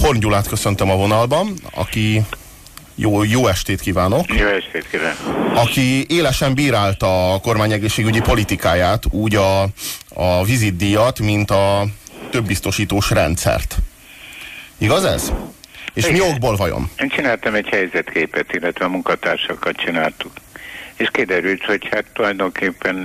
Horn Gyulát köszöntöm a vonalban, aki jó, jó estét kívánok. Jó estét kívánok. Aki élesen bírálta a kormányegészségügyi politikáját, úgy a, a vizitdíjat, mint a többbiztosítós rendszert. Igaz ez? És mi okból vajon? Én csináltam egy helyzetképet, illetve a munkatársakat csináltuk. És kiderült, hogy hát tulajdonképpen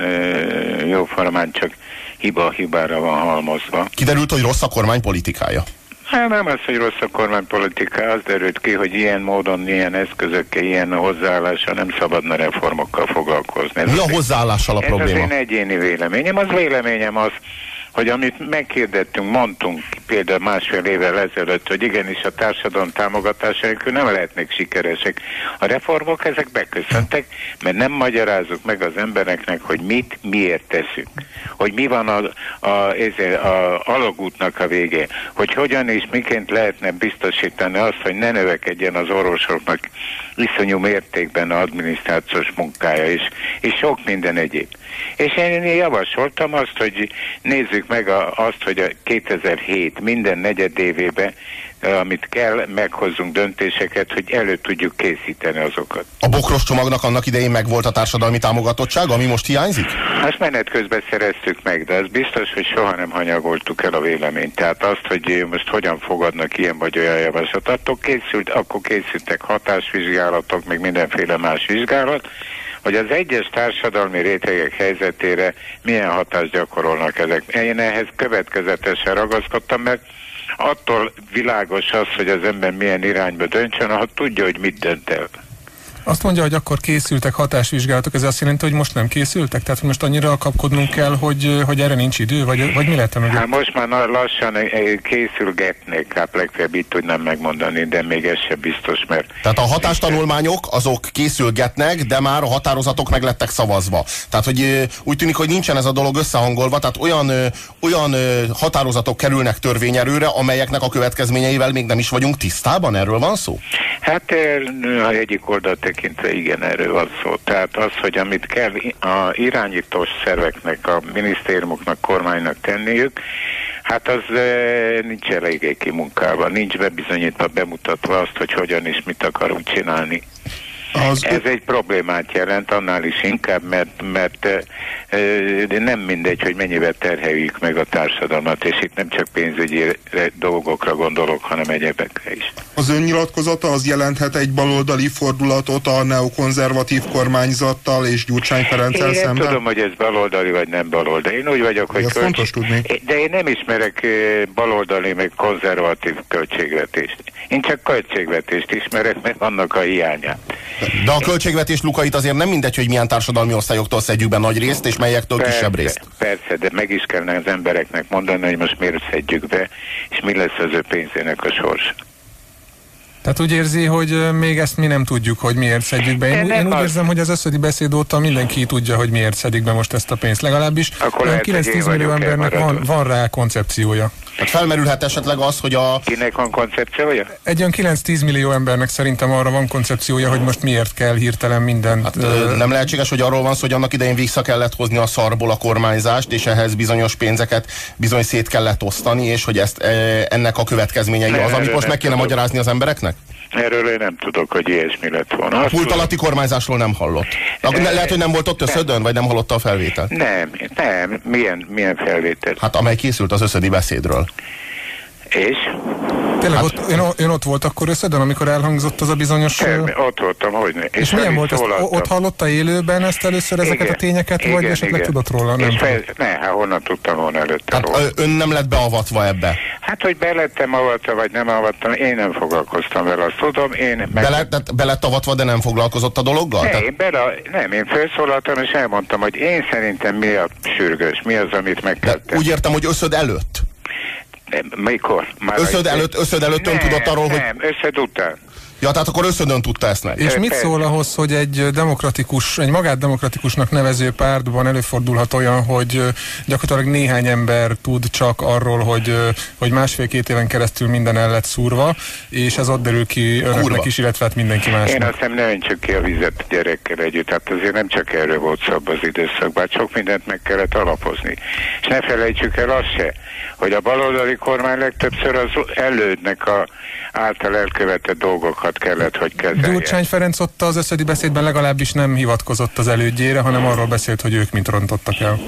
jó formán csak hiba hibára van halmozva. Kiderült, hogy rossz a kormány politikája. Hát nem az, hogy rossz a kormánypolitika, az derült ki, hogy ilyen módon, ilyen eszközökkel, ilyen hozzáállással nem szabadna reformokkal foglalkozni. Ez Mi a hozzáállással a ez probléma? Ez az én egyéni véleményem. Az véleményem az, hogy amit megkérdettünk, mondtunk például másfél évvel ezelőtt, hogy igenis a társadalom támogatása nélkül nem lehetnek sikeresek. A reformok ezek beköszöntek, mert nem magyarázzuk meg az embereknek, hogy mit, miért teszünk. Hogy mi van a, a, ezért a alagútnak a vége, hogy hogyan és miként lehetne biztosítani azt, hogy ne növekedjen az orvosoknak iszonyú mértékben adminisztrációs munkája, és, és sok minden egyéb. És én javasoltam azt, hogy nézzük meg a, azt, hogy a 2007 minden negyedévében amit kell, meghozzunk döntéseket, hogy elő tudjuk készíteni azokat. A bokros csomagnak annak idején megvolt a társadalmi támogatottsága, ami most hiányzik? Azt menet közben szereztük meg, de az biztos, hogy soha nem hanyagoltuk el a véleményt. Tehát azt, hogy most hogyan fogadnak ilyen vagy olyan javaslatot, készült, akkor készültek hatásvizsgálatok, meg mindenféle más vizsgálat, hogy az egyes társadalmi rétegek helyzetére milyen hatást gyakorolnak ezek. Én ehhez következetesen ragaszkodtam, mert attól világos az, hogy az ember milyen irányba döntsön, ha tudja, hogy mit dönt el. Azt mondja, hogy akkor készültek hatásvizsgálatok, ez azt jelenti, hogy most nem készültek? Tehát most annyira kapkodnunk kell, hogy, hogy erre nincs idő, vagy, vagy mi lehet meg? Hát most már lassan készülgetnék, hát legfeljebb itt tudnám megmondani, de még ez sem biztos, mert... Tehát a hatástanulmányok azok készülgetnek, de már a határozatok meg lettek szavazva. Tehát, hogy úgy tűnik, hogy nincsen ez a dolog összehangolva, tehát olyan, olyan határozatok kerülnek törvényerőre, amelyeknek a következményeivel még nem is vagyunk tisztában, erről van szó? Hát a egyik oldalt tekintve igen, erről van szó. Tehát az, hogy amit kell a irányítós szerveknek, a minisztériumoknak, kormánynak tenniük, hát az e, nincs eléggé kimunkálva, nincs bebizonyítva, bemutatva azt, hogy hogyan és mit akarunk csinálni. Az... Ez egy problémát jelent, annál is inkább, mert, mert de nem mindegy, hogy mennyivel terheljük meg a társadalmat, és itt nem csak pénzügyi dolgokra gondolok, hanem egyebekre is. Az önnyilatkozata az jelenthet egy baloldali fordulatot a neokonzervatív kormányzattal és Gyurcsány Ferenccel én szemben? Én tudom, hogy ez baloldali vagy nem baloldali. Én úgy vagyok, hogy... Ez kölcs... fontos tudni. De én nem ismerek baloldali, meg konzervatív költségvetést. Én csak költségvetést ismerek, mert annak a hiányát. De a költségvetés lukait azért nem mindegy, hogy milyen társadalmi osztályoktól szedjük be nagy részt, és melyektől persze, kisebb részt. Persze, de meg is kellene az embereknek mondani, hogy most miért szedjük be, és mi lesz az ő pénzének a sors. Tehát úgy érzi, hogy még ezt mi nem tudjuk, hogy miért szedjük be. Én, én úgy az... érzem, hogy az összödi beszéd óta mindenki tudja, hogy miért szedik be most ezt a pénzt. Legalábbis 9-10 millió embernek van, van rá koncepciója. Hát felmerülhet esetleg az, hogy a... Kinek van koncepciója? Egy olyan 9-10 millió embernek szerintem arra van koncepciója, hogy most miért kell hirtelen minden. Hát, ö... Nem lehetséges, hogy arról van szó, hogy annak idején vissza kellett hozni a szarból a kormányzást, és ehhez bizonyos pénzeket bizony szét kellett osztani, és hogy ezt ennek a következményei ne, az, amit most meg kéne magyarázni az embereknek? Erről én nem tudok, hogy ilyesmi lett volna. A pult alatti kormányzásról nem hallott. E, lehet, hogy nem volt ott összödön, vagy nem hallotta a felvételt? Nem, nem. Milyen, milyen felvétel? Hát amely készült az összödi beszédről. És? Tényleg hát, ott, ön, ön ott volt akkor összedön, amikor elhangzott az a bizonyos... Nem, ott voltam, hogy ne. És, és milyen volt ezt? Ott hallotta élőben ezt először ezeket igen, a tényeket, igen, vagy esetleg igen. tudott róla? Nem és fel, ne, hát honnan tudtam volna előtte hát, róla. ön nem lett beavatva ebbe? Hát, hogy belettem avatva, vagy nem avattam, én nem foglalkoztam vele, azt tudom. Én meg... Bele, belett avatva, de nem foglalkozott a dologgal? Ne, tehát... én bele, nem, én felszólaltam, és elmondtam, hogy én szerintem mi a sürgős, mi az, amit meg kell tenni. Úgy értem, hogy összöd előtt? Nem, mikor? Már összöd előtt, összöd előtt ön tudott arról, nem, hogy... Nem, összöd után. Ja, tehát akkor összödön tudta ezt meg. És mit szól ahhoz, hogy egy demokratikus, egy magát demokratikusnak nevező pártban előfordulhat olyan, hogy gyakorlatilag néhány ember tud csak arról, hogy, hogy másfél-két éven keresztül minden el lett szúrva, és ez ott derül ki önöknek Kurva. is, illetve hát mindenki másnak. Én azt hiszem, nem csak ki a vizet gyerekkel együtt, tehát azért nem csak erről volt szó az időszakban, sok mindent meg kellett alapozni. És ne felejtsük el azt se, hogy a baloldali kormány legtöbbször az elődnek a által elkövetett dolgokat kellett, hogy kezelje. Gyurcsány Ferenc ott az összedi beszédben legalábbis nem hivatkozott az elődjére, hanem arról beszélt, hogy ők mint rontottak el.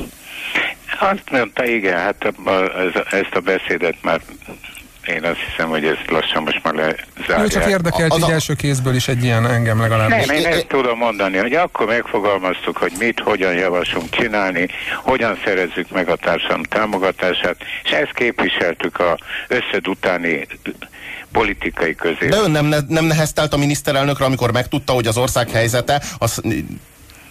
Azt mondta, igen, hát ezt a beszédet már én azt hiszem, hogy ez lassan most már lezárják. Jó, csak érdekelt így a... első kézből is egy ilyen engem legalábbis. Nem, én ezt tudom mondani, hogy akkor megfogalmaztuk, hogy mit, hogyan javaslunk csinálni, hogyan szerezzük meg a társadalom támogatását, és ezt képviseltük a összed utáni politikai közé. De ön nem, nem neheztelt a miniszterelnökre, amikor megtudta, hogy az ország helyzete az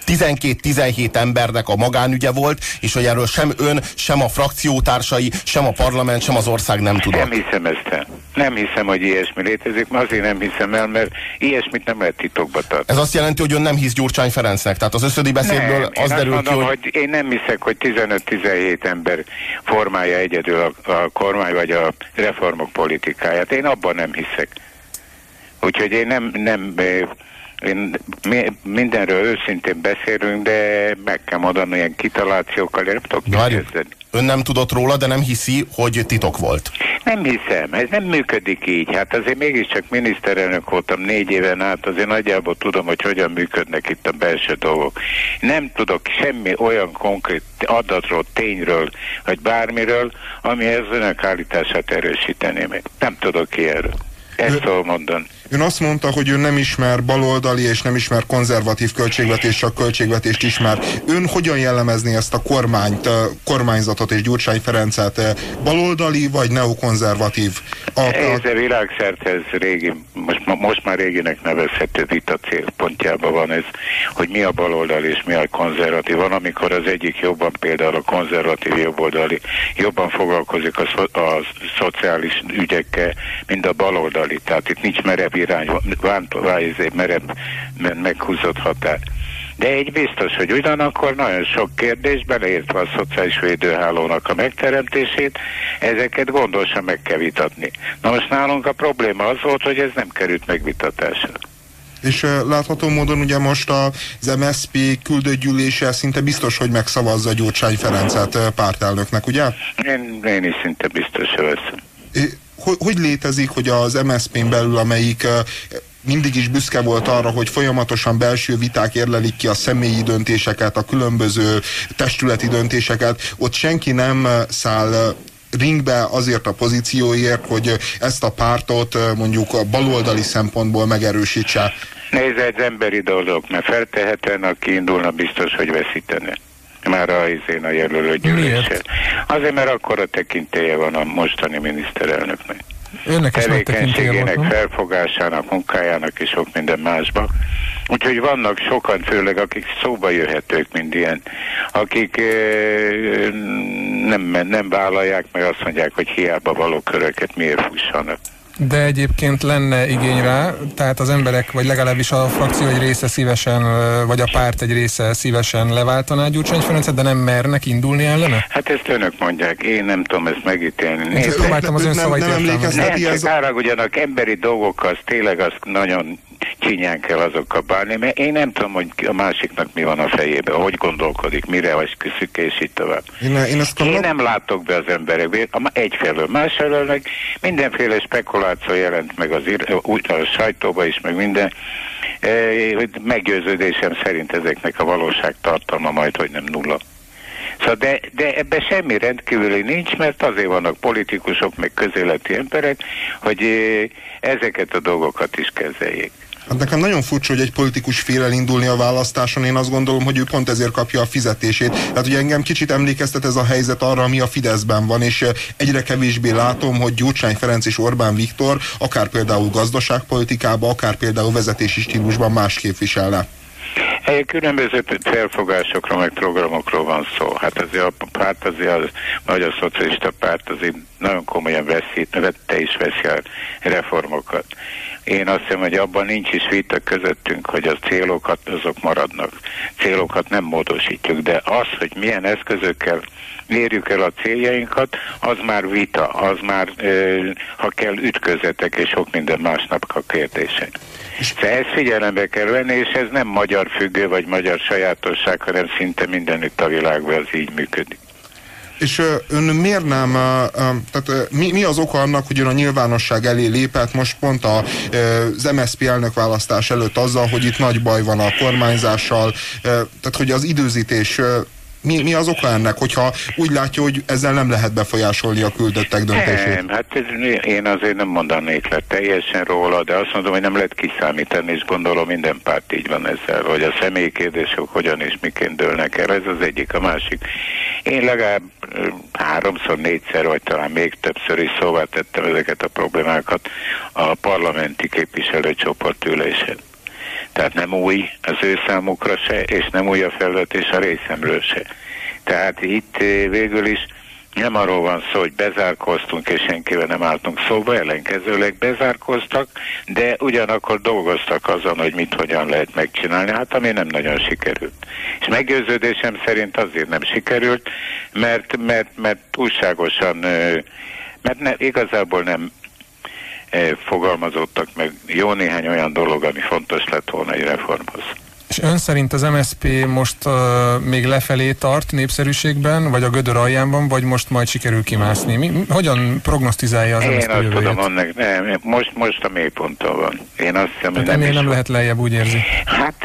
12-17 embernek a magánügye volt, és hogy erről sem ön, sem a frakciótársai, sem a parlament, sem az ország nem tudott. Nem hiszem ezt Nem hiszem, hogy ilyesmi létezik, mert azért nem hiszem el, mert ilyesmit nem lehet titokba tartani. Ez azt jelenti, hogy ön nem hisz Gyurcsány Ferencnek? Tehát az összödi beszédből nem, az derül mondom, ki, hogy... hogy... Én nem hiszek, hogy 15-17 ember formálja egyedül a, a kormány vagy a reformok politikáját. Én abban nem hiszek. Úgyhogy én nem, nem én, mi, mindenről őszintén beszélünk, de meg kell mondani, ilyen kitalációkkal én nem tudok kezdeni. Ön nem tudott róla, de nem hiszi, hogy titok volt. Nem hiszem, ez nem működik így. Hát azért mégiscsak miniszterelnök voltam négy éven át, azért nagyjából tudom, hogy hogyan működnek itt a belső dolgok. Nem tudok semmi olyan konkrét adatról, tényről, vagy bármiről, ami ez önök állítását erősítené. Nem tudok ilyenről. Ezt tudom mondani. Ön azt mondta, hogy ön nem ismer baloldali és nem ismer konzervatív költségvetést, csak költségvetést ismer. Ön hogyan jellemezni ezt a kormányt, kormányzatot és Gyurcsány Ferencet? Baloldali vagy neokonzervatív? A, a... Ez a világszerte ez régi, most, most már réginek nevezhető vita célpontjában van ez, hogy mi a baloldali és mi a konzervatív. Van, amikor az egyik jobban, például a konzervatív jobboldali jobban foglalkozik a, szo a szociális ügyekkel, mint a baloldali. Tehát itt nincs merev irány, vájzé, merev, meghúzott határ. De egy biztos, hogy ugyanakkor nagyon sok kérdés, beleértve a szociális védőhálónak a megteremtését, ezeket gondosan meg kell vitatni. Na most nálunk a probléma az volt, hogy ez nem került megvitatásra. És uh, látható módon ugye most az MSZP küldőgyűlése szinte biztos, hogy megszavazza Gyurcsány Ferencet uh, pártelnöknek, ugye? Én, én is szinte biztos, hogy hogy, hogy létezik, hogy az MSZP-n belül, amelyik mindig is büszke volt arra, hogy folyamatosan belső viták érlelik ki a személyi döntéseket, a különböző testületi döntéseket, ott senki nem száll ringbe azért a pozícióért, hogy ezt a pártot mondjuk a baloldali szempontból megerősítse. Nézd, egy emberi dolog, mert feltehetően, aki indulna, biztos, hogy veszítene már a izén a jelölő gyűléssel. Azért, mert akkor a tekintélye van a mostani miniszterelnöknek. Önnek tevékenységének, felfogásának, munkájának és sok minden másba. Úgyhogy vannak sokan, főleg akik szóba jöhetők, mint ilyen, akik e, nem, nem vállalják, meg azt mondják, hogy hiába való köröket miért fussanak. De egyébként lenne igény rá, tehát az emberek, vagy legalábbis a frakció egy része szívesen, vagy a párt egy része szívesen leváltaná Gyurcsány Ferencet, de nem mernek indulni ellene? Hát ezt önök mondják, én nem tudom ezt megítélni. Én próbáltam az ön szavait nem, nem, nem, nem ugyanak emberi dolgok, az tényleg azt nagyon csinyán kell azokkal bánni, mert én nem tudom, hogy a másiknak mi van a fejében, hogy gondolkodik, mire vagy küszük, és így tovább. Én, én, ezt én nem látok be az emberek, egyfelől, másfelől meg mindenféle spekuláció jelent meg az, úgy, a sajtóba is, meg minden. E, meggyőződésem szerint ezeknek a valóság tartalma majd, hogy nem nulla. Szóval de, de ebben semmi rendkívüli nincs, mert azért vannak politikusok, meg közéleti emberek, hogy ezeket a dolgokat is kezeljék. Hát nekem nagyon furcsa, hogy egy politikus fél elindulni a választáson. Én azt gondolom, hogy ő pont ezért kapja a fizetését. Tehát ugye engem kicsit emlékeztet ez a helyzet arra, ami a Fideszben van, és egyre kevésbé látom, hogy Gyurcsány Ferenc és Orbán Viktor akár például gazdaságpolitikában, akár például vezetési stílusban más képviselne. Különböző felfogásokról, meg programokról van szó. Hát azért a párt, azért a Magyar Szocialista Párt azért nagyon komolyan veszi, vette is veszi a reformokat. Én azt hiszem, hogy abban nincs is vita közöttünk, hogy a célokat azok maradnak. Célokat nem módosítjuk, de az, hogy milyen eszközökkel érjük el a céljainkat, az már vita, az már, ha kell, ütközetek és sok minden másnap a kérdések. De ezt figyelembe kell venni, és ez nem magyar függő vagy magyar sajátosság, hanem szinte mindenütt a világban az így működik. És ön miért nem, tehát mi, mi az oka annak, hogy ön a nyilvánosság elé lépett most pont az MSZP elnökválasztás előtt azzal, hogy itt nagy baj van a kormányzással, tehát hogy az időzítés mi, mi az oka ennek, hogyha úgy látja, hogy ezzel nem lehet befolyásolni a küldöttek döntését? Nem, hát ez, én azért nem mondanék le teljesen róla, de azt mondom, hogy nem lehet kiszámítani, és gondolom minden párt így van ezzel, hogy a személyi kérdések hogyan és miként dőlnek el, ez az egyik, a másik. Én legalább háromszor, négyszer, vagy talán még többször is szóvá tettem ezeket a problémákat a parlamenti képviselőcsoport ülésen. Tehát nem új az ő számukra se, és nem új a felvetés a részemről se. Tehát itt eh, végül is nem arról van szó, hogy bezárkoztunk és senkivel nem álltunk szóba, ellenkezőleg bezárkoztak, de ugyanakkor dolgoztak azon, hogy mit hogyan lehet megcsinálni, hát ami nem nagyon sikerült. És meggyőződésem szerint azért nem sikerült, mert, mert, mert túlságosan, eh, mert ne, igazából nem E, fogalmazottak meg jó néhány olyan dolog, ami fontos lett volna egy reformhoz. És ön szerint az MSP most uh, még lefelé tart népszerűségben, vagy a gödör alján vagy most majd sikerül kimászni? Mi, hogyan prognosztizálja az Én MSZP azt tudom mondani, nem, most, most a mélyponton van. Én azt hiszem, hogy nem, nem lehet lejjebb, úgy érzi? Hát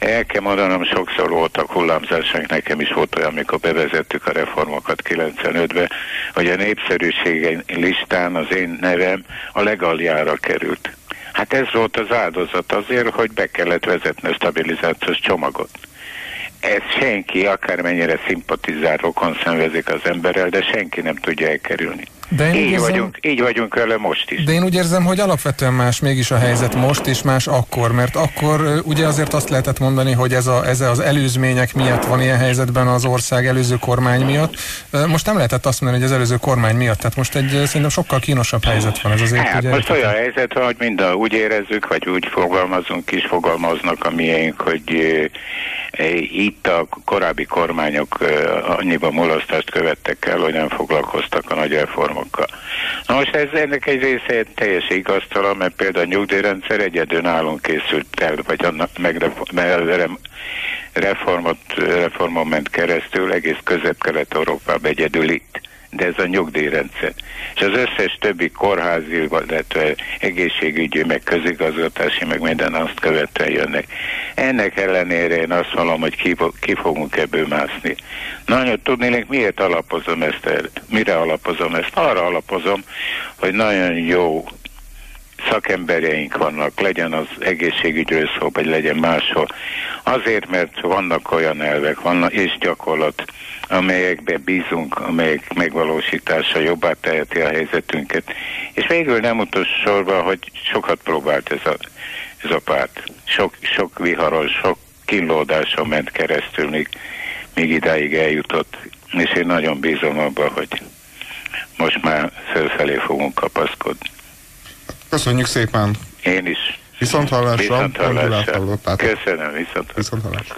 el kell mondanom, sokszor voltak hullámzások, nekem is volt olyan, amikor bevezettük a reformokat 95-be, hogy a népszerűség listán az én nevem a legaljára került. Hát ez volt az áldozat azért, hogy be kellett vezetni a stabilizációs csomagot. Ez senki, akármennyire szimpatizál, rokon szenvezik az emberrel, de senki nem tudja elkerülni. De én így, érzem, vagyunk, így vagyunk vele most is. De én úgy érzem, hogy alapvetően más mégis a helyzet most és más akkor, mert akkor ugye azért azt lehetett mondani, hogy ez, a, ez az előzmények miatt van ilyen helyzetben az ország előző kormány miatt. Most nem lehetett azt mondani, hogy az előző kormány miatt, tehát most egy szerintem sokkal kínosabb helyzet van ez azért. Hát, ugye, most olyan helyzet van, hogy mind a, úgy érezzük, vagy úgy fogalmazunk is, fogalmaznak a miénk, hogy itt a korábbi kormányok annyiban mulasztást követtek el, hogy nem foglalkoztak a nagy reformokkal. Na most ez ennek egy része teljes igaztalan, mert például a nyugdíjrendszer egyedül nálunk készült el, vagy annak meg reformot, reformon ment keresztül egész közép-kelet-európában egyedül itt de ez a nyugdíjrendszer. És az összes többi kórházi, illetve egészségügyi, meg közigazgatási, meg minden azt követően jönnek. Ennek ellenére én azt mondom, hogy ki, ki fogunk ebből mászni. Nagyon tudnék, miért alapozom ezt el? Mire alapozom ezt? Arra alapozom, hogy nagyon jó szakemberjeink vannak, legyen az egészségügyről szó, vagy legyen máshol. Azért, mert vannak olyan elvek, vannak és gyakorlat, amelyekbe bízunk, amelyek megvalósítása jobbá teheti a helyzetünket. És végül nem utolsó sorban, hogy sokat próbált ez a, ez a párt. Sok, sok viharos, sok kínlódáson ment keresztül, míg, míg idáig eljutott. És én nagyon bízom abban, hogy most már fölfelé fogunk kapaszkodni. Köszönjük szépen! Én is. Viszont hallásra. Viszont hallásra. Köszönöm, viszont, viszont hallásra.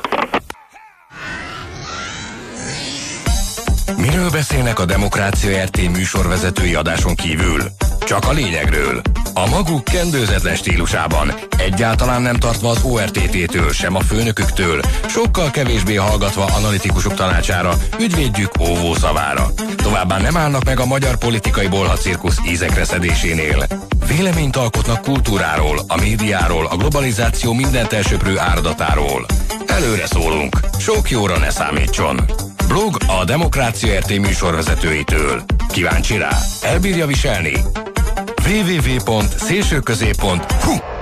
Miről beszélnek a Demokrácia RT műsorvezetői adáson kívül? Csak a lényegről. A maguk kendőzetlen stílusában, egyáltalán nem tartva az ORTT-től, sem a főnöküktől, sokkal kevésbé hallgatva analitikusok tanácsára, ügyvédjük óvó szavára. Továbbá nem állnak meg a magyar politikai bolhacirkusz ízekre szedésénél. Véleményt alkotnak kultúráról, a médiáról, a globalizáció mindent elsöprő áradatáról. Előre szólunk, sok jóra ne számítson. Blog a Demokrácia RT műsorvezetőitől. Kíváncsi rá? Elbírja viselni? www.szélsőközép.hu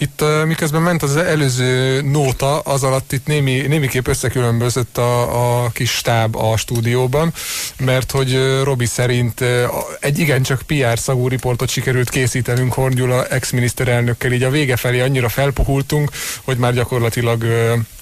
itt miközben ment az előző nóta, az alatt itt némi, némiképp összekülönbözött a, a kis stáb a stúdióban, mert hogy Robi szerint egy igencsak PR szagú riportot sikerült készítenünk Horn Gyula ex-miniszterelnökkel, így a vége felé annyira felpuhultunk, hogy már gyakorlatilag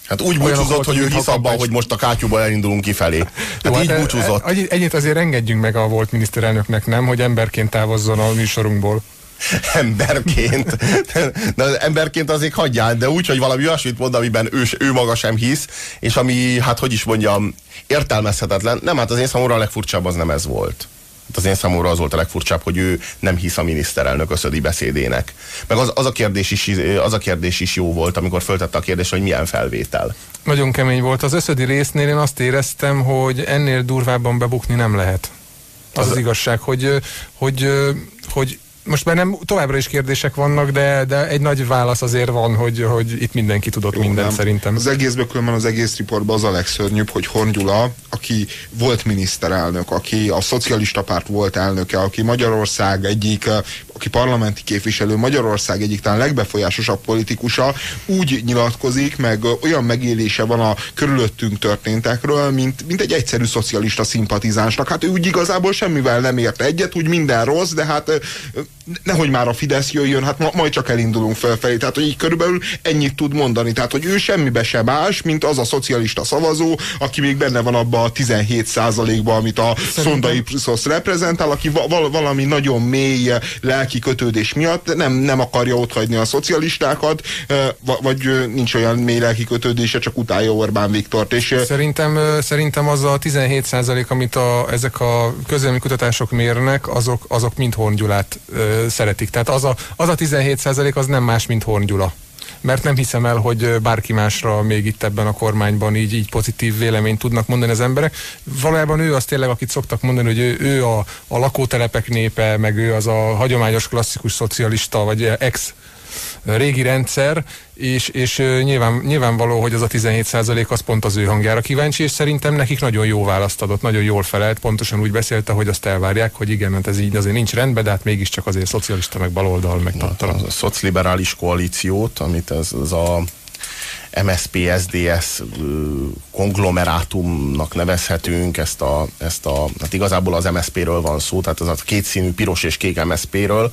Hát úgy búcsúzott, hogy ő hisz abban, hogy most a kátyúba elindulunk kifelé. Hát Jó, így hát búcsúzott. Ennyit azért engedjünk meg a volt miniszterelnöknek, nem, hogy emberként távozzon a műsorunkból emberként. De az emberként azért hagyjál, de úgy, hogy valami olyasmit mond, amiben ő, ő maga sem hisz, és ami, hát hogy is mondjam, értelmezhetetlen. Nem, hát az én számomra a legfurcsább az nem ez volt. Hát az én számomra az volt a legfurcsább, hogy ő nem hisz a miniszterelnök összödi beszédének. Meg az, az, a kérdés is, az a kérdés is jó volt, amikor föltette a kérdést, hogy milyen felvétel. Nagyon kemény volt. Az összödi résznél én azt éreztem, hogy ennél durvábban bebukni nem lehet. Az az, az igazság, hogy, hogy, hogy most már nem továbbra is kérdések vannak, de, de egy nagy válasz azért van, hogy, hogy itt mindenki tudott Jó, mindent nem. szerintem. Az egészből különben az egész riportban az a legszörnyűbb, hogy Horn Gyula, aki volt miniszterelnök, aki a szocialista párt volt elnöke, aki Magyarország egyik, aki parlamenti képviselő, Magyarország egyik talán legbefolyásosabb politikusa, úgy nyilatkozik, meg olyan megélése van a körülöttünk történtekről, mint, mint egy egyszerű szocialista szimpatizánsnak. Hát ő úgy igazából semmivel nem ért egyet, úgy minden rossz, de hát nehogy már a Fidesz jöjjön, hát ma, majd csak elindulunk felfelé. Tehát, hogy így körülbelül ennyit tud mondani. Tehát, hogy ő semmibe sem más, mint az a szocialista szavazó, aki még benne van abban a 17 százalékban, amit a Szerintem... Szondai Priszosz reprezentál, aki val valami nagyon mély lelki kötődés miatt nem, nem akarja otthagyni a szocialistákat, vagy nincs olyan mély lelki kötődése, csak utálja Orbán Viktort. És szerintem, szerintem az a 17 százalék, amit a, ezek a közelmi kutatások mérnek, azok, azok mind Horn Gyulát szeretik. Tehát az a, az a 17 százalék az nem más, mint Horn Gyula mert nem hiszem el, hogy bárki másra még itt ebben a kormányban így, így pozitív véleményt tudnak mondani az emberek. Valójában ő az tényleg, akit szoktak mondani, hogy ő, ő a, a lakótelepek népe, meg ő az a hagyományos klasszikus szocialista, vagy ex régi rendszer, és, és nyilván, nyilvánvaló, hogy az a 17% az pont az ő hangjára kíváncsi, és szerintem nekik nagyon jó választ adott, nagyon jól felelt, pontosan úgy beszélte, hogy azt elvárják, hogy igen, mert ez így azért nincs rendben, de hát mégiscsak azért szocialista, meg baloldal, meg tattara. A, a szocliberális koalíciót, amit ez, ez a MSP-SDS konglomerátumnak nevezhetünk, ezt a, ezt a, hát igazából az MSP-ről van szó, tehát az a kétszínű piros és kék MSP-ről,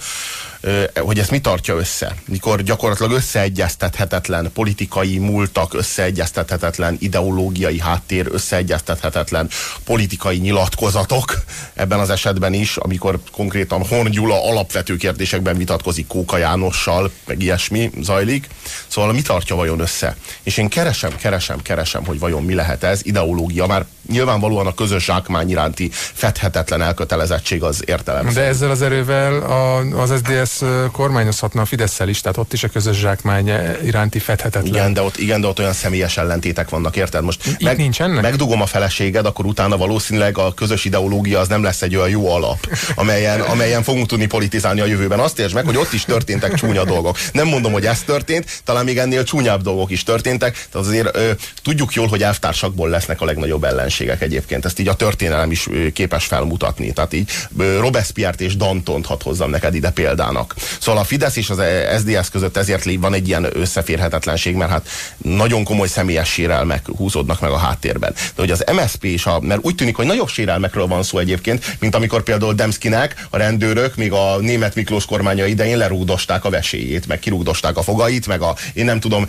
hogy ezt mi tartja össze? Mikor gyakorlatilag összeegyeztethetetlen politikai múltak, összeegyeztethetetlen ideológiai háttér, összeegyeztethetetlen politikai nyilatkozatok ebben az esetben is, amikor konkrétan Horn Gyula alapvető kérdésekben vitatkozik Kóka Jánossal, meg ilyesmi zajlik. Szóval mi tartja vajon össze? És én keresem, keresem, keresem, hogy vajon mi lehet ez, ideológia, már nyilvánvalóan a közös zsákmány iránti fedhetetlen elkötelezettség az értelem. De ezzel az erővel a, az SDS kormányozhatna a fidesz is, tehát ott is a közös zsákmány iránti fedhetetlen. Igen, de ott, igen, de ott olyan személyes ellentétek vannak, érted? Most Itt meg, nincsenek? megdugom a feleséged, akkor utána valószínűleg a közös ideológia az nem lesz egy olyan jó alap, amelyen, amelyen fogunk tudni politizálni a jövőben. Azt értsd meg, hogy ott is történtek csúnya dolgok. Nem mondom, hogy ez történt, talán még ennél csúnyább dolgok is történtek, tehát azért ö, tudjuk jól, hogy elvtársakból lesznek a legnagyobb ellenségek egyébként. Ezt így a történelem is képes felmutatni. Tehát így Robespierre-t és Dantont hadd hozzam neked ide példának. Szóval a Fidesz és az SZDSZ között ezért van egy ilyen összeférhetetlenség, mert hát nagyon komoly személyes sérelmek húzódnak meg a háttérben. De hogy az MSP is, mert úgy tűnik, hogy nagyobb sérelmekről van szó egyébként, mint amikor például Demszkinek a rendőrök még a német Miklós kormánya idején lerúgdosták a veséjét, meg kirúgdosták a fogait, meg a, én nem tudom,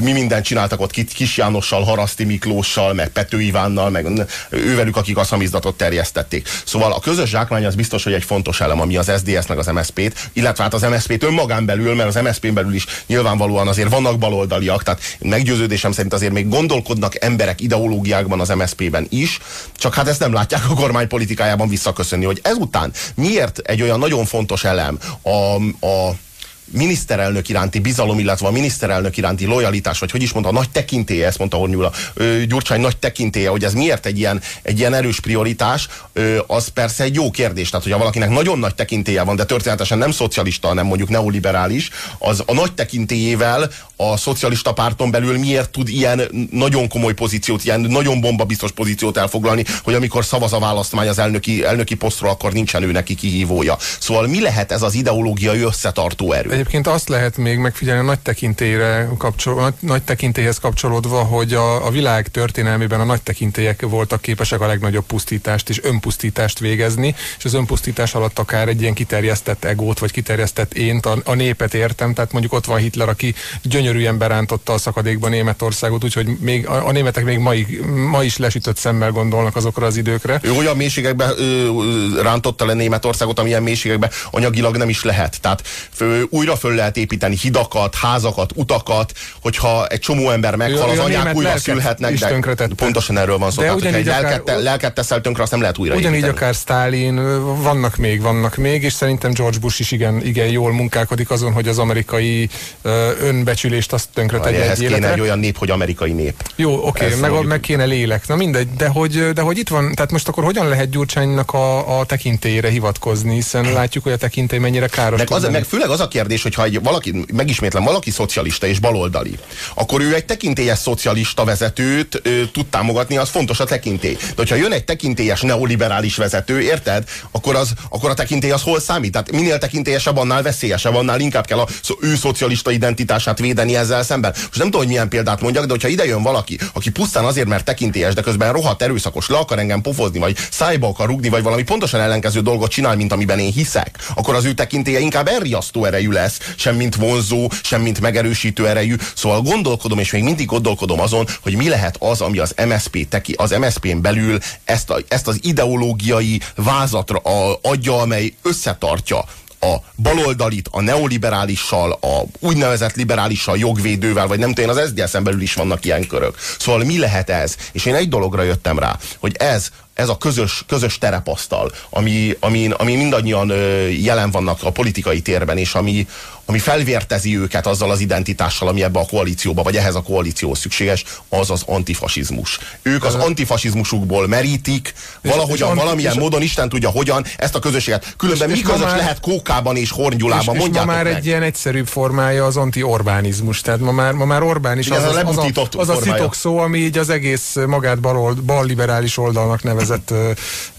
mi mindent csináltak ott Kis Jánossal, Haraszti Miklóssal, meg Pető Ivánnal, meg ővelük, akik a szamizdatot terjesztették. Szóval a közös zsákmány az biztos, hogy egy fontos elem, ami az SZDSZ meg az MSZP-t, illetve hát az MSZP-t önmagán belül, mert az MSZP-n belül is nyilvánvalóan azért vannak baloldaliak, tehát meggyőződésem szerint azért még gondolkodnak emberek ideológiákban az MSZP-ben is, csak hát ezt nem látják a kormány politikájában visszaköszönni, hogy ezután miért egy olyan nagyon fontos elem a, a miniszterelnök iránti bizalom, illetve a miniszterelnök iránti lojalitás, vagy hogy is mondta, a nagy tekintélye, ezt mondta Hornyula, Gyurcsány nagy tekintélye, hogy ez miért egy ilyen, egy ilyen erős prioritás, az persze egy jó kérdés. Tehát, hogyha valakinek nagyon nagy tekintélye van, de történetesen nem szocialista, hanem mondjuk neoliberális, az a nagy tekintélyével a szocialista párton belül miért tud ilyen nagyon komoly pozíciót, ilyen nagyon bomba biztos pozíciót elfoglalni, hogy amikor szavaz a választmány az elnöki, elnöki posztról, akkor nincsen ő neki kihívója. Szóval mi lehet ez az ideológiai összetartó erő? Egyébként azt lehet még megfigyelni a nagy tekintélyre kapcsol, nagy, nagy tekintélyhez kapcsolódva, hogy a, a világ történelmében a nagy tekintélyek voltak képesek a legnagyobb pusztítást és önpusztítást végezni, és az önpusztítás alatt akár egy ilyen kiterjesztett egót, vagy kiterjesztett ént, a, a népet értem, tehát mondjuk ott van Hitler, aki gyönyörűen berántotta a szakadékban Németországot, úgyhogy még a, a németek még mai, ma is lesütött szemmel gondolnak azokra az időkre. Ő olyan mélységekbe ö, rántotta le Németországot, amilyen mélységekbe anyagilag nem is lehet. Tehát fő, újra föl lehet építeni hidakat, házakat, utakat, hogyha egy csomó ember meghal, az anyák újra szülhetnek, de pontosan erről van szó. De Tehát, hogyha egy lelket, akár, lelket teszel tönkre, azt nem lehet újra Ugyanígy építeni. akár Stalin, vannak még, vannak még, és szerintem George Bush is igen, igen jól munkálkodik azon, hogy az amerikai önbecsülést azt tönkre tegye egy kéne egy olyan nép, hogy amerikai nép. Jó, oké, okay, meg, meg kéne lélek. Na mindegy, de hogy, de hogy itt van, tehát most akkor hogyan lehet Gyurcsánynak a, a tekintélyére hivatkozni, hiszen látjuk, hogy a tekintély mennyire káros. Meg, az, meg főleg az a kérdés, hogy ha egy valaki, megismétlem, valaki szocialista és baloldali, akkor ő egy tekintélyes szocialista vezetőt ö, tud támogatni, az fontos a tekintély. De hogyha jön egy tekintélyes neoliberális vezető, érted? Akkor, az, akkor a tekintély az hol számít? Tehát minél tekintélyesebb, annál veszélyesebb, annál inkább kell a ő szocialista identitását védeni ezzel szemben. Most nem tudom, hogy milyen példát mondjak, de hogyha ide jön valaki, aki pusztán azért, mert tekintélyes, de közben rohadt erőszakos, le akar engem pofozni, vagy szájba akar rugni, vagy valami pontosan ellenkező dolgot csinál, mint amiben én hiszek, akkor az ő tekintélye inkább elriasztó erejű lesz, sem mint vonzó, sem mint megerősítő erejű. Szóval gondolkodom, és még mindig gondolkodom azon, hogy mi lehet az, ami az MSP teki, az MSP-n belül ezt, a, ezt az ideológiai vázatra a, adja, amely összetartja a baloldalit, a neoliberálissal, a úgynevezett liberálissal, jogvédővel, vagy nem tudom, az SZDSZ-en belül is vannak ilyen körök. Szóval mi lehet ez? És én egy dologra jöttem rá, hogy ez ez a közös, közös terepasztal, ami, ami, ami mindannyian jelen vannak a politikai térben, és ami, ami felvértezi őket azzal az identitással, ami ebbe a koalícióba, vagy ehhez a koalíció szükséges, az az antifasizmus. Ők az antifasizmusukból merítik, valahogyan, valamilyen módon, Isten tudja hogyan, ezt a közösséget. Különben mi közös már, lehet Kókában és Hornyulában, és, és ma már meg. egy ilyen egyszerűbb formája az anti-Orbánizmus. Tehát ma már, ma már Orbán is Igen, az, az, az, a, az a szitok szó, ami így az egész magát bal, bal liberális oldalnak nevez nevezett ö,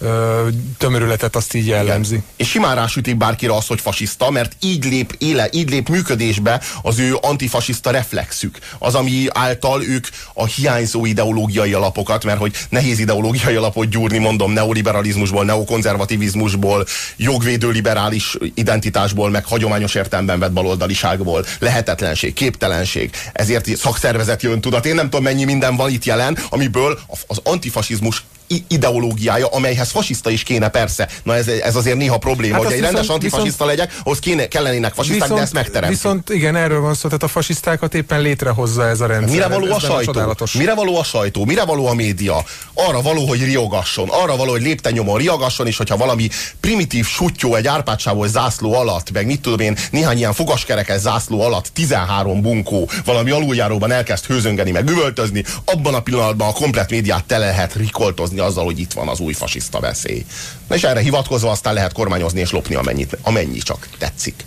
ö, tömörületet azt így jellemzi. Igen. És simán rásütik bárkire azt, hogy fasiszta, mert így lép, éle, így lép működésbe az ő antifasiszta reflexük. Az, ami által ők a hiányzó ideológiai alapokat, mert hogy nehéz ideológiai alapot gyúrni, mondom, neoliberalizmusból, neokonzervativizmusból, jogvédő liberális identitásból, meg hagyományos értelemben vett baloldaliságból, lehetetlenség, képtelenség, ezért szakszervezet jön tudat. Én nem tudom, mennyi minden van itt jelen, amiből az antifasizmus ideológiája, amelyhez fasiszta is kéne persze. Na ez, ez azért néha probléma, hát hogy egy rendes antifasiszta legyek, ahhoz kéne, kellenének fasiszták, viszont, de ezt megteremtünk. Viszont igen, erről van szó, tehát a fasisztákat éppen létrehozza ez a rendszer. Mire való a sajtó? Mire való a sajtó? Mire való a média? Arra való, hogy riogasson. Arra való, hogy lépten riogasson, és hogyha valami primitív sutyó egy árpácsávos zászló alatt, meg mit tudom én, néhány ilyen fogaskerekes zászló alatt 13 bunkó valami aluljáróban elkezd hőzöngeni, meg üvöltözni, abban a pillanatban a komplet médiát tele lehet rikoltozni kormányozni azzal, hogy itt van az új fasiszta veszély. És erre hivatkozva aztán lehet kormányozni és lopni amennyit, amennyi csak tetszik.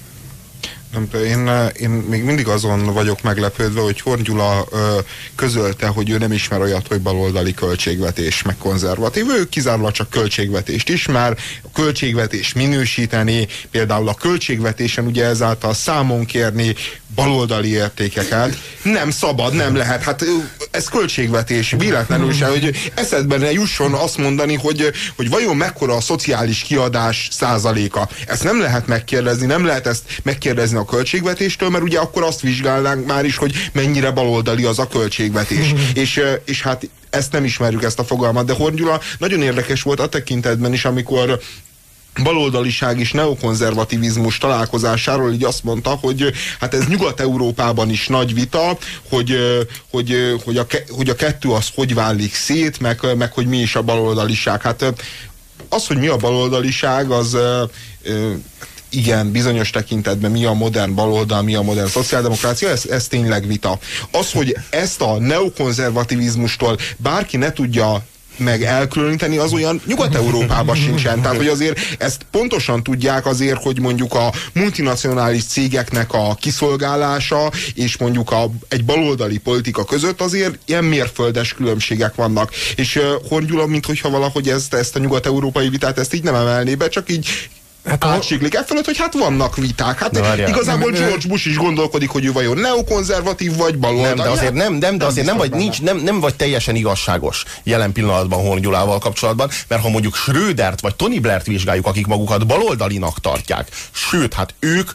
Nem, én, én még mindig azon vagyok meglepődve, hogy Horn Gyula ö, közölte, hogy ő nem ismer olyat, hogy baloldali költségvetés, meg konzervatív. Ő kizárólag csak költségvetést ismer, a költségvetés minősíteni, például a költségvetésen ugye ezáltal számon kérni baloldali értékeket. Nem szabad, nem lehet. Hát ez költségvetés, véletlenül se, hogy eszedben ne jusson azt mondani, hogy, hogy vajon mekkora a szociális kiadás százaléka. Ezt nem lehet megkérdezni, nem lehet ezt megkérdezni a költségvetéstől, mert ugye akkor azt vizsgálnánk már is, hogy mennyire baloldali az a költségvetés. és, és hát ezt nem ismerjük, ezt a fogalmat, de Horn nagyon érdekes volt a tekintetben is, amikor baloldaliság és neokonzervativizmus találkozásáról így azt mondta, hogy hát ez Nyugat-Európában is nagy vita, hogy, hogy, hogy, a, hogy a kettő az hogy válik szét, meg, meg hogy mi is a baloldaliság. Hát az, hogy mi a baloldaliság, az igen, bizonyos tekintetben mi a modern baloldal, mi a modern szociáldemokrácia, ez, ez tényleg vita. Az, hogy ezt a neokonzervativizmustól bárki ne tudja meg elkülöníteni, az olyan Nyugat-Európában sincsen. Tehát, hogy azért ezt pontosan tudják azért, hogy mondjuk a multinacionális cégeknek a kiszolgálása és mondjuk a, egy baloldali politika között azért ilyen mérföldes különbségek vannak. És uh, Horn Gyula, mint hogyha valahogy ezt, ezt a nyugat-európai vitát ezt így nem emelné be, csak így hát átsiklik e fölött, hogy hát vannak viták. Hát Na, igazából nem, George Bush is gondolkodik, hogy ő vajon neokonzervatív vagy baloldali. Nem, de azért nem, nem, de azért nem, vagy, nincs, nem, nem vagy teljesen igazságos jelen pillanatban Horn Gyulával kapcsolatban, mert ha mondjuk Schrödert vagy Tony Blair-t vizsgáljuk, akik magukat baloldalinak tartják, sőt, hát ők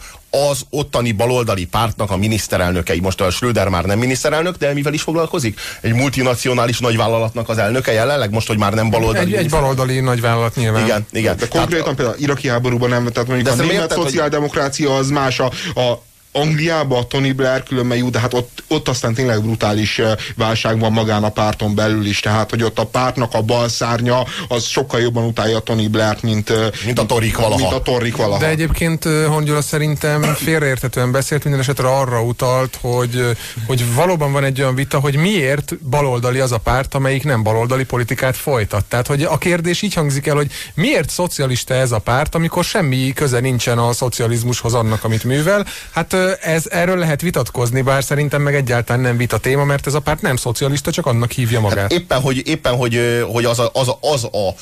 az ottani baloldali pártnak a miniszterelnökei. Most a Schröder már nem miniszterelnök, de mivel is foglalkozik? Egy multinacionális nagyvállalatnak az elnöke jelenleg, most, hogy már nem baloldali. Egy, egy baloldali nagyvállalat nyilván. Igen, igen. De konkrétan tehát, például iraki háborúban nem, tehát mondjuk a német szociáldemokrácia az más, a, a Angliába Tony Blair különben jó, de hát ott, ott aztán tényleg brutális válság van magán a párton belül is, tehát hogy ott a pártnak a bal szárnya az sokkal jobban utálja Tony Blair-t, mint, mint a Torik valaha. Mint a Torik valaha. De egyébként Hongyula szerintem félreértetően beszélt, minden esetre arra utalt, hogy, hogy valóban van egy olyan vita, hogy miért baloldali az a párt, amelyik nem baloldali politikát folytat. Tehát, hogy a kérdés így hangzik el, hogy miért szocialista ez a párt, amikor semmi köze nincsen a szocializmushoz annak, amit művel. Hát ez, erről lehet vitatkozni, bár szerintem meg egyáltalán nem vita téma, mert ez a párt nem szocialista, csak annak hívja magát. Hát éppen, hogy, éppen, hogy, hogy az, a, az, a, az a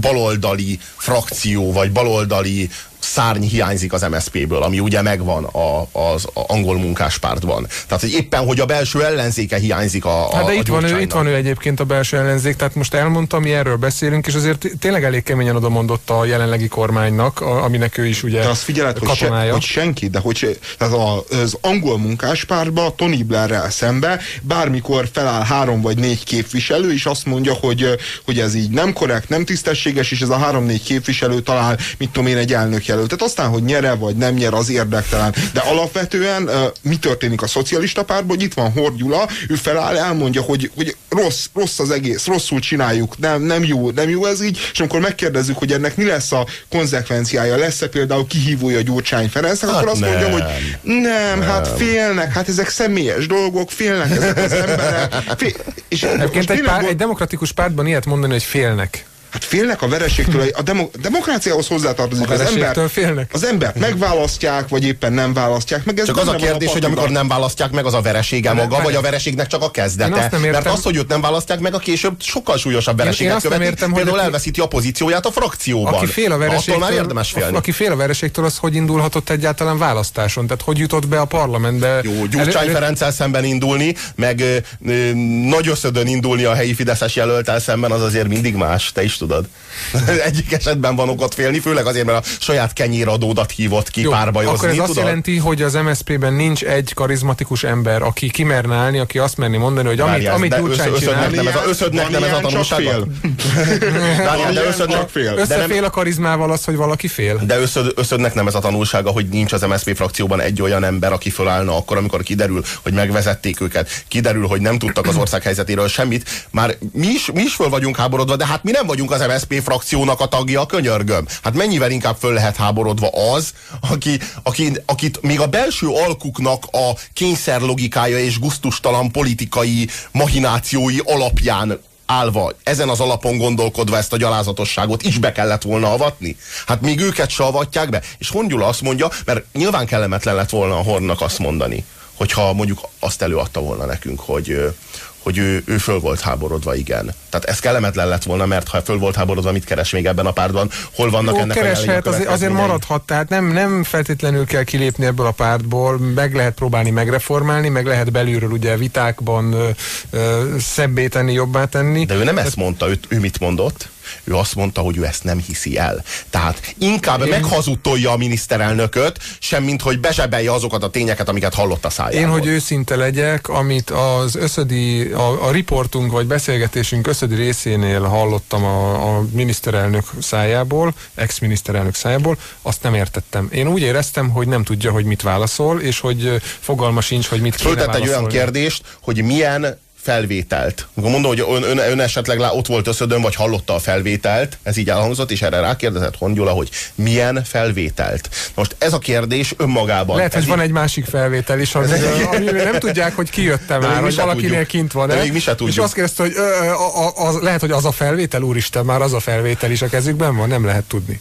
baloldali frakció, vagy baloldali szárny hiányzik az MSZP-ből, ami ugye megvan a, az a angol munkáspártban. Tehát, hogy éppen, hogy a belső ellenzéke hiányzik a, a Hát de a itt van, ő, itt van ő egyébként a belső ellenzék, tehát most elmondtam, mi erről beszélünk, és azért tényleg elég keményen oda mondott a jelenlegi kormánynak, a, aminek ő is ugye de azt figyeled, hogy, se, hogy senki, de hogy tehát az angol munkáspártban Tony Blairrel szembe bármikor feláll három vagy négy képviselő, és azt mondja, hogy, hogy ez így nem korrekt, nem tisztességes, és ez a három-négy képviselő talál, mit tudom én, egy elnök jelöltet. Aztán, hogy nyere vagy nem nyer, az érdektelen. De alapvetően mi történik a szocialista pártban, hogy itt van Hord Gyula, ő feláll, elmondja, hogy, hogy rossz, rossz az egész, rosszul csináljuk, nem, nem, jó, nem jó ez így, és amikor megkérdezzük, hogy ennek mi lesz a konzekvenciája, lesz-e például kihívója Gyurcsány Ferencnek, hát akkor azt nem. mondja, hogy nem, nem, hát félnek, hát ezek személyes dolgok, félnek ezek az emberek. Fél, és Egyébként egy, pár, egy demokratikus pártban ilyet mondani, hogy félnek. Hát félnek a vereségtől, a demo, demokráciához hozzátartozik. A az ember, félnek? Az embert megválasztják, vagy éppen nem választják meg. Ez csak az a kérdés, a hogy amikor nem választják meg, az a veresége maga, nem, vagy a vereségnek csak a kezdete. Mert az, hogy őt nem választják meg, a később sokkal súlyosabb vereséget követi. Értem, Például aki, elveszíti a pozícióját a frakcióban. Aki fél a vereségtől, már érdemes félni. Aki fél a vereségtől, az hogy indulhatott egyáltalán választáson? Tehát hogy jutott be a parlamentbe? Jó, Gyurcsány Ferenccel szemben indulni, meg ö, nagy összödön indulni a helyi Fideszes jelöltel szemben, az azért mindig más, te is tudod. Egyik esetben van okot félni, főleg azért, mert a saját kenyéradódat hívott ki Jó, párbajozni. Akkor ez tudod? azt jelenti, hogy az MSZP-ben nincs egy karizmatikus ember, aki kimerne állni, aki azt merni mondani, hogy amit, Várjás, amit Gyurcsány csinál... Nem ez a, összödnek nem ez a tanulság. de összödnek, fél. Összefél a karizmával az, hogy valaki fél. De összöd, összödnek nem ez a tanulsága, hogy nincs az MSZP frakcióban egy olyan ember, aki fölállna akkor, amikor kiderül, hogy megvezették őket, kiderül, hogy nem tudtak az ország helyzetéről semmit. Már mi is, mi is föl vagyunk háborodva, de hát mi nem vagyunk az MSZP frakciónak a tagja, könyörgöm. Hát mennyivel inkább föl lehet háborodva az, aki, aki, akit még a belső alkuknak a kényszer logikája és guztustalan politikai mahinációi alapján állva, ezen az alapon gondolkodva ezt a gyalázatosságot is be kellett volna avatni? Hát még őket se avatják be. És Hongyula azt mondja, mert nyilván kellemetlen lett volna a Hornnak azt mondani, hogyha mondjuk azt előadta volna nekünk, hogy, hogy ő, ő föl volt háborodva, igen. Tehát ez kellemetlen lett volna, mert ha föl volt háborodva, mit keres még ebben a pártban? Hol vannak Jó, ennek kereshet, a azért, azért maradhat, tehát nem, nem feltétlenül kell kilépni ebből a pártból, meg lehet próbálni megreformálni, meg lehet belülről ugye vitákban ö, ö, szebbé tenni, jobbá tenni. De ő nem ezt mondta, ő, ő mit mondott? Ő azt mondta, hogy ő ezt nem hiszi el. Tehát inkább Én... meghazudtolja a miniszterelnököt, semmint hogy bezsebelje azokat a tényeket, amiket hallott a szájából. Én, hogy őszinte legyek, amit az összödi, a, a riportunk vagy beszélgetésünk összödi részénél hallottam a, a miniszterelnök szájából, ex-miniszterelnök szájából, azt nem értettem. Én úgy éreztem, hogy nem tudja, hogy mit válaszol, és hogy fogalma sincs, hogy mit kéne Föltett egy olyan kérdést, hogy milyen felvételt. Akkor mondom, hogy ön, ön, ön esetleg ott volt összödön, vagy hallotta a felvételt, ez így elhangzott, és erre rákérdezett Hongyula, hogy milyen felvételt. Most ez a kérdés önmagában. Lehet, hogy van egy másik felvétel is, amiről nem tudják, hogy ki jötte már, hogy valakinél kint van. De még mi se tudjuk. És azt kérdezte, hogy ö, ö, a, a, lehet, hogy az a felvétel, úristen, már az a felvétel is a kezükben van, nem lehet tudni.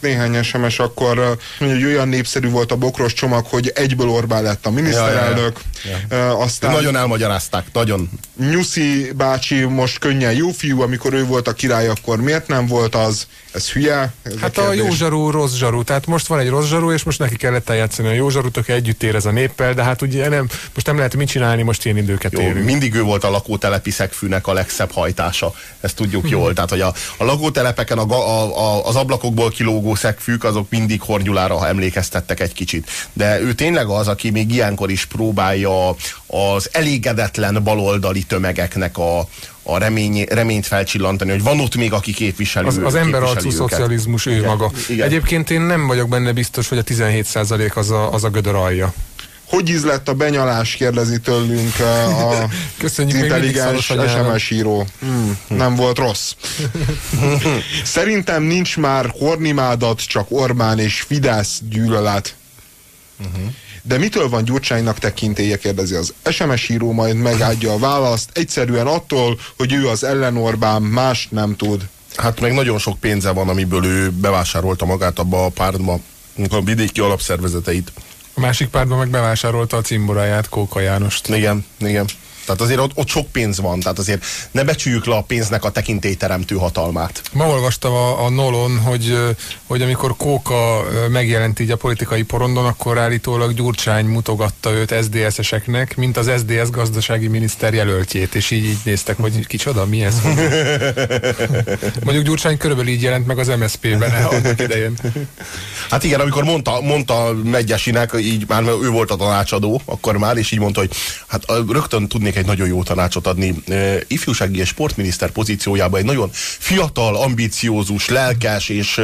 Néhány SMS akkor, hogy olyan népszerű volt a bokros csomag, hogy egyből Orbán lett a miniszterelnök. Ja, ja, ja. Aztán nagyon elmagyarázták, nagyon. Nyuszi bácsi most könnyen jó fiú, amikor ő volt a király, akkor miért nem volt az? Ez hülye? Ez hát a, a jó zsarú, rossz zsarú. Tehát most van egy rossz zsarú, és most neki kellett eljátszani a jó zsarút, aki együtt érez a néppel, de hát ugye nem, most nem lehet mit csinálni, most ilyen időket jó, érünk. Mindig ő volt a lakótelepi szegfűnek a legszebb hajtása. Ezt tudjuk hmm. jól. Tehát, hogy a, a lakótelepeken a, a, a, az ablakokból kilógó szegfűk, azok mindig Hornyulára emlékeztettek egy kicsit. De ő tényleg az, aki még ilyenkor is próbálja az elégedetlen baloldali tömegeknek a, a remény, reményt felcsillantani, hogy van ott még, aki képviseli Az, az emberarcú szocializmus ő igen, maga. Igen. Egyébként én nem vagyok benne biztos, hogy a 17% az a, az a gödör alja. Hogy ízlett a benyalás, kérdezi tőlünk a Köszönjük, intelligens SMS író. Hmm, nem volt rossz. Szerintem nincs már hornimádat, csak Orbán és Fidesz gyűlölet. Uh-huh. De mitől van Gyurcsánynak tekintélye, kérdezi az SMS író, majd megáldja a választ. Egyszerűen attól, hogy ő az ellenorbán, más nem tud. Hát meg nagyon sok pénze van, amiből ő bevásárolta magát abba a pártba, a vidéki alapszervezeteit. A másik pártban meg bevásárolta a cimboráját, Kóka Jánost. Igen, igen. Tehát azért ott, ott sok pénz van, tehát azért ne becsüljük le a pénznek a tekintélyteremtő hatalmát. Ma olvastam a, a Nolon, hogy, hogy amikor Kóka megjelent így a politikai porondon, akkor állítólag Gyurcsány mutogatta őt SZDSZ-eseknek, mint az SZDSZ gazdasági miniszter jelöltjét, és így, így néztek, hogy kicsoda, mi ez? Mondjuk Gyurcsány körülbelül így jelent meg az MSZP-ben annak idején. Hát igen, amikor mondta, mondta Megyesinek, így már ő volt a tanácsadó, akkor már, és így mondta, hogy hát rögtön tudnék egy nagyon jó tanácsot adni. Ifjúsági és sportminiszter pozíciójában egy nagyon fiatal, ambiciózus, lelkes és,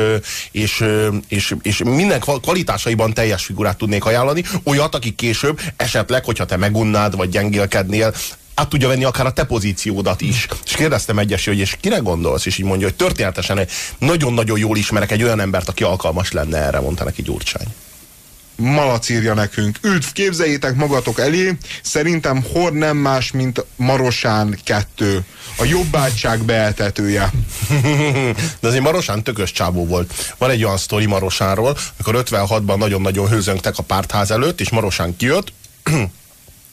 és, és, és minden kvalitásaiban teljes figurát tudnék ajánlani. Olyat, aki később esetleg, hogyha te megunnád, vagy gyengélkednél, át tudja venni akár a te pozíciódat is. És kérdeztem egyesi, hogy és kire gondolsz? És így mondja, hogy történetesen nagyon-nagyon jól ismerek egy olyan embert, aki alkalmas lenne erre, mondta neki Gyurcsány. Malac írja nekünk. Üdv, képzeljétek magatok elé, szerintem hor nem más, mint Marosán kettő. A jobbátság beeltetője. De azért Marosán tökös csábó volt. Van egy olyan sztori Marosánról, amikor 56-ban nagyon-nagyon hőzöngtek a pártház előtt, és Marosán kijött,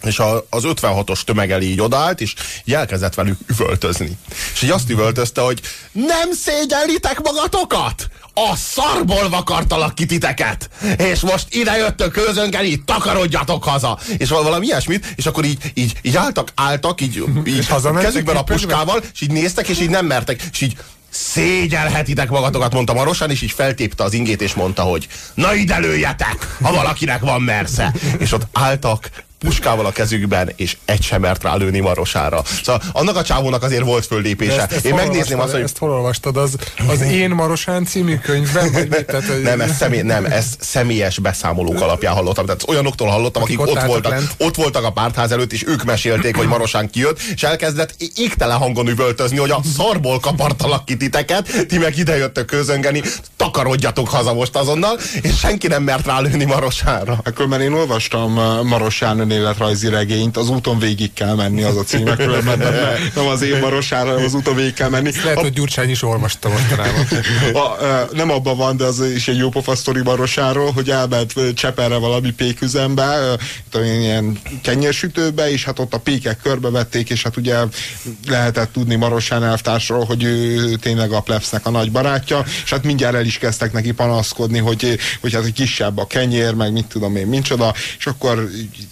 és a, az 56-os tömeg elé így odállt, és így elkezdett velük üvöltözni. És így azt üvöltözte, hogy nem szégyellitek magatokat? A szarból vakartalak ki titeket! És most ide jöttök közöngeni, takarodjatok haza! És valami ilyesmit, és akkor így, így, így álltak, álltak, így, így kezükben a puskával, és így néztek, és így nem mertek, és így szégyelhetitek magatokat, mondta Marosan, és így feltépte az ingét, és mondta, hogy na ide lőjetek, ha valakinek van mersze. És ott álltak, puskával a kezükben, és egy sem mert rálőni Marosára. Szóval annak a csávónak azért volt földépése. Ezt, ezt Én megnézném azt, hogy... Ezt hol olvastad? Az, az Én Marosán című könyvben? Vagy mit? Tehát, hogy... nem, ez személy, nem, ez személyes beszámolók alapján hallottam. Tehát olyanoktól hallottam, akik, akik ott, ott, voltak, ott voltak a pártház előtt, és ők mesélték, hogy Marosán kijött, és elkezdett égtelen hangon üvöltözni, hogy a szarból kapartalak ki titeket, ti meg idejöttök közöngeni, takarodjatok haza most azonnal, és senki nem mert rálőni Marosára. Akkor mert én olvastam uh, Marosán önéletrajzi regényt, az úton végig kell menni az a címe, különben nem, nem az én marosára, hanem az úton végig kell menni. Lehet, a, hogy Gyurcsány is olvasta mostanában. A, nem abban van, de az is egy jó pofa sztori marosáról, hogy elment Cseperre valami péküzembe, ilyen kenyérsütőbe, és hát ott a pékek körbevették, és hát ugye lehetett tudni Marosán elvtársról, hogy ő tényleg a plebsznek a nagy barátja, és hát mindjárt el is kezdtek neki panaszkodni, hogy, hogy hát hogy kisebb a kenyér, meg mit tudom én, micsoda, és akkor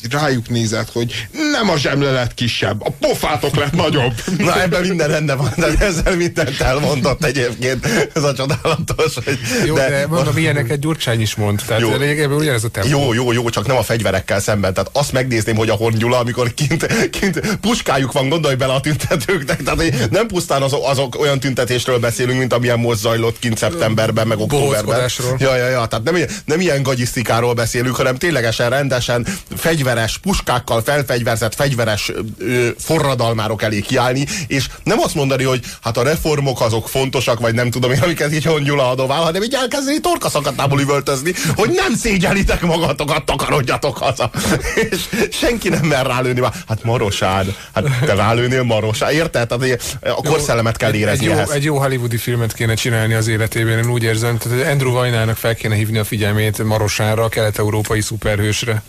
rá rájuk nézett, hogy nem a zsemle lett kisebb, a pofátok lett nagyobb. Na ebben minden rendben van, de ezzel mindent elmondott egyébként. Ez a csodálatos. Hogy jó, de, de mondom, ilyeneket Gyurcsány is mond. Tehát jó, lényegében ugyanez a tempó. Jó, jó, jó, csak nem a fegyverekkel szemben. Tehát azt megnézném, hogy a Hornyula, amikor kint, kint puskájuk van, gondolj bele a tüntetőknek. Tehát nem pusztán azok, azok olyan tüntetésről beszélünk, mint amilyen most zajlott kint szeptemberben, meg októberben. Ja, ja, ja. Tehát nem, nem ilyen gagyisztikáról beszélünk, hanem ténylegesen rendesen fegyveres puskákkal felfegyverzett fegyveres ö, forradalmárok elé kiállni, és nem azt mondani, hogy hát a reformok azok fontosak, vagy nem tudom én, amiket így Gyula adovál, hanem így elkezdeni torkaszakatából üvöltözni, hogy nem szégyelitek magatokat, takarodjatok haza. és senki nem mer rálőni. Hát Marosád, hát te rálőnél Marosád, érted? Tehát a korszellemet kell érezni egy, jó, egy jó hollywoodi filmet kéne csinálni az életében, én úgy érzem. Tehát Andrew Vajnának fel kéne hívni a figyelmét Marosára, a kelet-európai szuperhősre.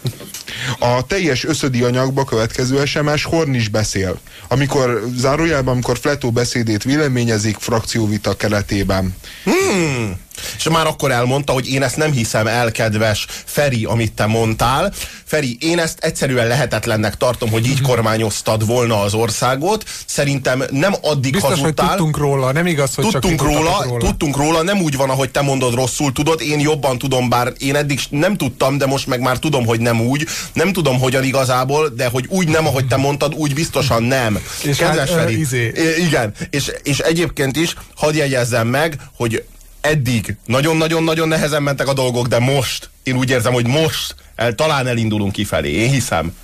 A teljes összödi anyagba következő SMS Horn is beszél. Amikor zárójában, amikor Fletó beszédét véleményezik frakcióvita keretében. Hmm. És már akkor elmondta, hogy én ezt nem hiszem el, kedves Feri, amit te mondtál. Feri, én ezt egyszerűen lehetetlennek tartom, hogy így kormányoztad volna az országot. Szerintem nem addig Biztos, hazudtál. hogy tudtunk róla, nem igaz, hogy tudtunk csak róla, róla. Tudtunk róla, nem úgy van, ahogy te mondod, rosszul tudod. Én jobban tudom, bár én eddig nem tudtam, de most meg már tudom, hogy nem úgy. Nem tudom, hogyan igazából, de hogy úgy nem, ahogy te mondtad, úgy biztosan nem. És Kedves hát, Feri. Izé. Igen, és, és egyébként is hadd jegyezzem meg, hogy eddig nagyon-nagyon-nagyon nehezen mentek a dolgok, de most, én úgy érzem, hogy most el, talán elindulunk kifelé. Én hiszem.